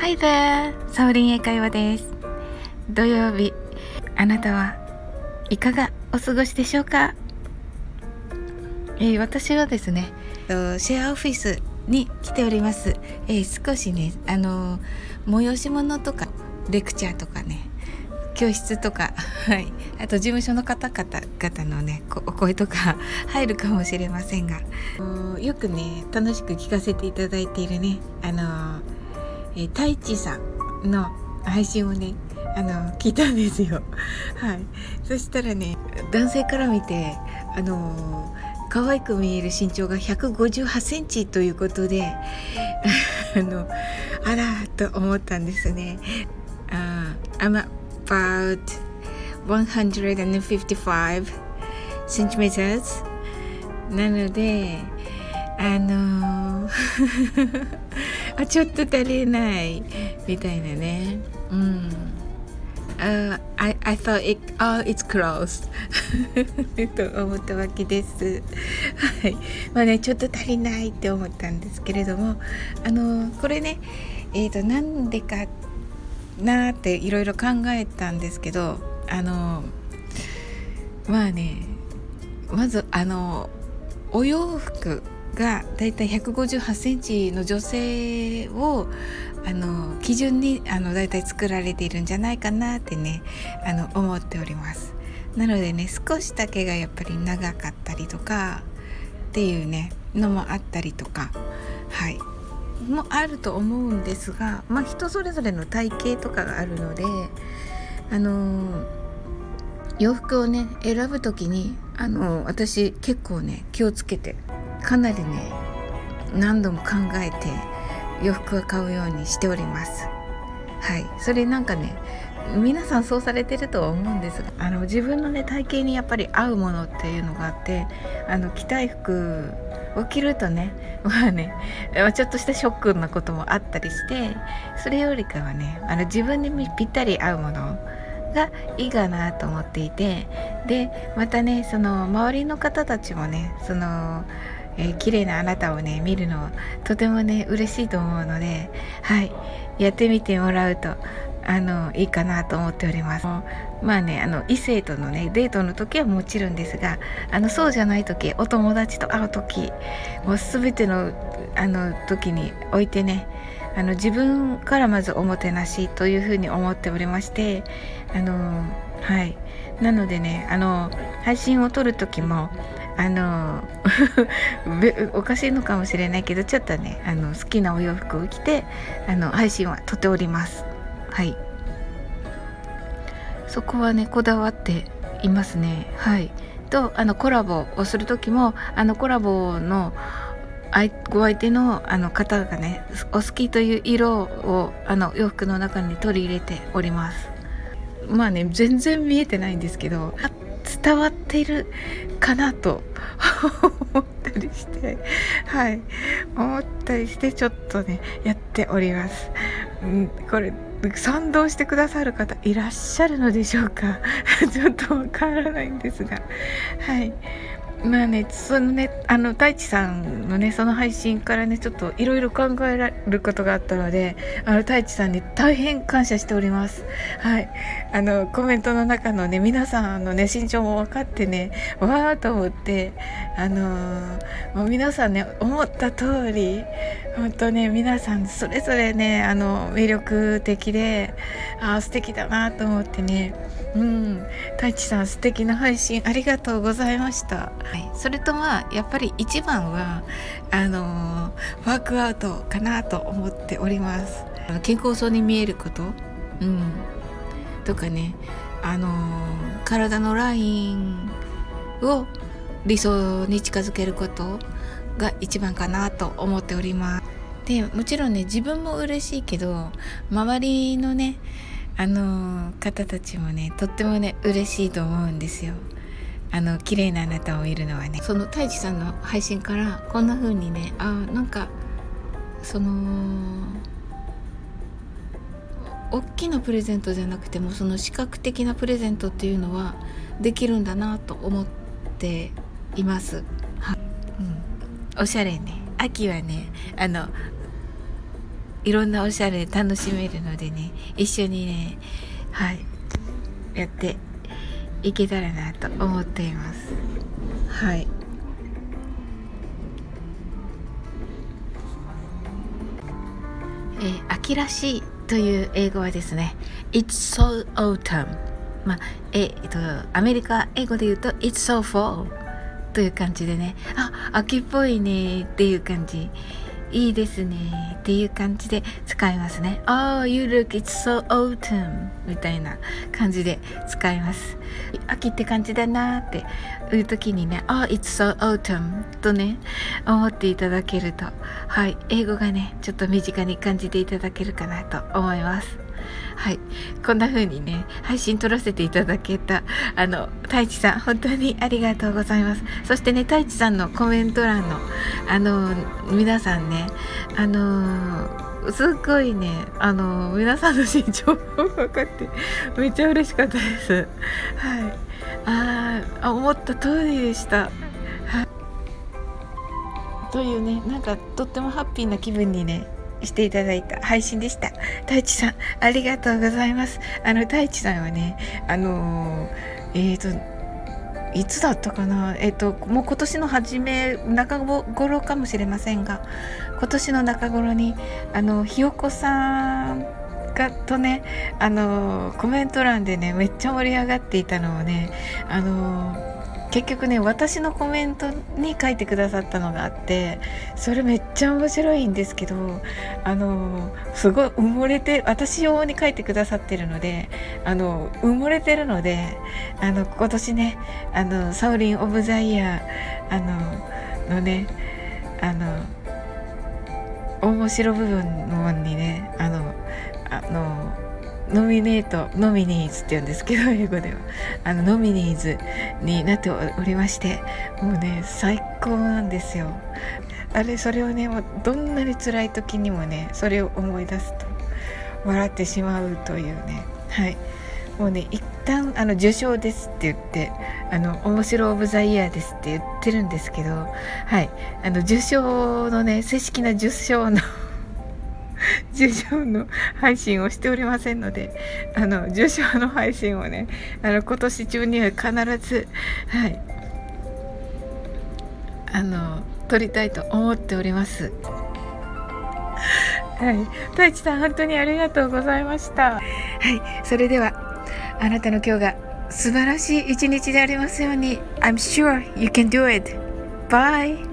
Hi there! サオリン英会話です。土曜日、あなたはいかがお過ごしでしょうか、えー、私はですね、シェアオフィスに来ております。えー、少しね、あのー、催し物とか、レクチャーとかね、教室とか、はい、あと事務所の方々々のねお声とか 入るかもしれませんがよくね楽しく聞かせていただいているねあの、えー、太一さんの配信をねあの聞いたんですよ。はい、そしたらね男性から見てあの可愛く見える身長が158センチということで あのあらと思ったんですね。あ I'm about 155 centimeters なのであの あちょっと足りない。みたいなね。うん。Uh, I, I thought it, oh, it's close と思ったわけです。はい。まあね、ちょっと足りないって思ったんですけれども、あの、これね、えっ、ー、と、なんでかなっていろいろ考えたんですけどあのまあねまずあのお洋服がだいたい158センチの女性をあの基準にあのだいたい作られているんじゃないかなってねあの思っております。なのでね少しだけがやっぱり長かったりとかっていうねのもあったりとかはい。もあると思うんですが、まあ、人それぞれの体型とかがあるので、あの洋服をね選ぶ時に、あの私結構ね気をつけてかなりね何度も考えて洋服を買うようにしております。はいそれなんかね皆さんそうされてるとは思うんですがあの自分のね体型にやっぱり合うものっていうのがあってあの着たい服起きるとね まあねちょっとしたショックなこともあったりしてそれよりかはねあの自分にぴったり合うものがいいかなと思っていてでまたねその周りの方たちもねそのえー、綺麗なあなたをね見るのはとてもね嬉しいと思うのではいやってみてもらうとあのいいかなと思っております。まあねあの異性とのねデートの時はもちろんですがあのそうじゃない時お友達と会う時もう全てのあの時においてねあの自分からまずおもてなしというふうに思っておりましてあのはいなのでねあの配信を撮る時もあの おかしいのかもしれないけどちょっとねあの好きなお洋服を着てあの配信は撮っております。はい。そこはねこだわっていますね。はい。とあのコラボをする時もあのコラボのご相手のあの方がねお好きという色をあの洋服の中に取り入れております。まあね全然見えてないんですけど伝わっているかなと思ったりしてはい。思ったりしてちょっとねやっております、うん、これ賛同してくださる方いらっしゃるのでしょうか？ちょっとわからないんですが。はい。まあねそのねあの太一さんのねその配信からねちょっといろいろ考えられることがあったのであの太一さんに大変感謝しております。はい。あのコメントの中のね皆さんのね身長も分かってねわーと思ってあのー、もう皆さんね思った通り本当ね皆さんそれぞれねあの魅力的であ素敵だなと思ってねうん。太一さん素敵な配信ありがとうございました。はい、それとまあやっぱり一番はあのワークアウトかなと思っております。健康そうに見えること、うん、とかね。あの体のラインを理想に近づけることが一番かなと思っております。でもちろんね自分も嬉しいけど周りのねあの方たちもねとってもね嬉しいと思うんですよ。あの綺麗なあなたを見るのはね。その太一さんの配信からこんな風にねあなんかその大きなプレゼントじゃなくてもその視覚的なプレゼントっていうのはできるんだなと思っています。はい。うん、おしゃれね。秋はねあのいろんなおしゃれ楽しめるのでね一緒にねはいやっていけたらなと思っています。はい。えー、秋らしいという英語はですね It's so autumn まあ、えっとアメリカ英語で言うと It's so fall という感じでね。あ秋っぽいねっていう感じいいですねっていう感じで使いますね。Oh, you look, it's so autumn みたいな感じで使います。秋って感じだなっていう時にね、Oh, it's so autumn とね、思っていただけると、はい、英語がね、ちょっと身近に感じていただけるかなと思います。はい。こんな風にね、配信撮らせていただけた、あの、太一さん、本当にありがとうございます。そしてね、太一さんのコメント欄の、あの、皆さんね、あの、すっごいね、あの、皆さんの身長が分かって、めっちゃ嬉しかったです。はい。ああ、思った通りでした。はい。というね、なんかとってもハッピーな気分にね、していただいた配信でした。太一さん、ありがとうございます。あの、太一さんはね、あのー、えっ、ー、と、いつだったかな？えっ、ー、と、もう今年の初め、中頃かもしれませんが、今年の中頃に、あの、ひよこさんがとね、あの、コメント欄でね、めっちゃ盛り上がっていたのをね、あの結局ね私のコメントに書いてくださったのがあってそれめっちゃ面白いんですけどあのすごい埋もれて私用に書いてくださってるのであの埋もれてるのであの今年ねあのサウリン・オブ・ザ・イヤーあののねあの面白部分にねノミネートノミニーズって言うんですけど英語ではあのノミニーズになっておりましてもうね最高なんですよ。あれそれをねどんなに辛い時にもねそれを思い出すと。笑ってしまうというね。はい。もうね一旦あの受賞ですって言ってあの面白オブザイヤーですって言ってるんですけどはい。あの受賞のね正式な受賞の受賞の配信をしておりませんので、あの、受賞の配信をね、あの、今年中には必ず、はい、あの、撮りたいと思っております。はい。太一さん、本当にありがとうございました。はい。それでは、あなたの今日が素晴らしい一日でありますように。I'm sure you can do it. Bye.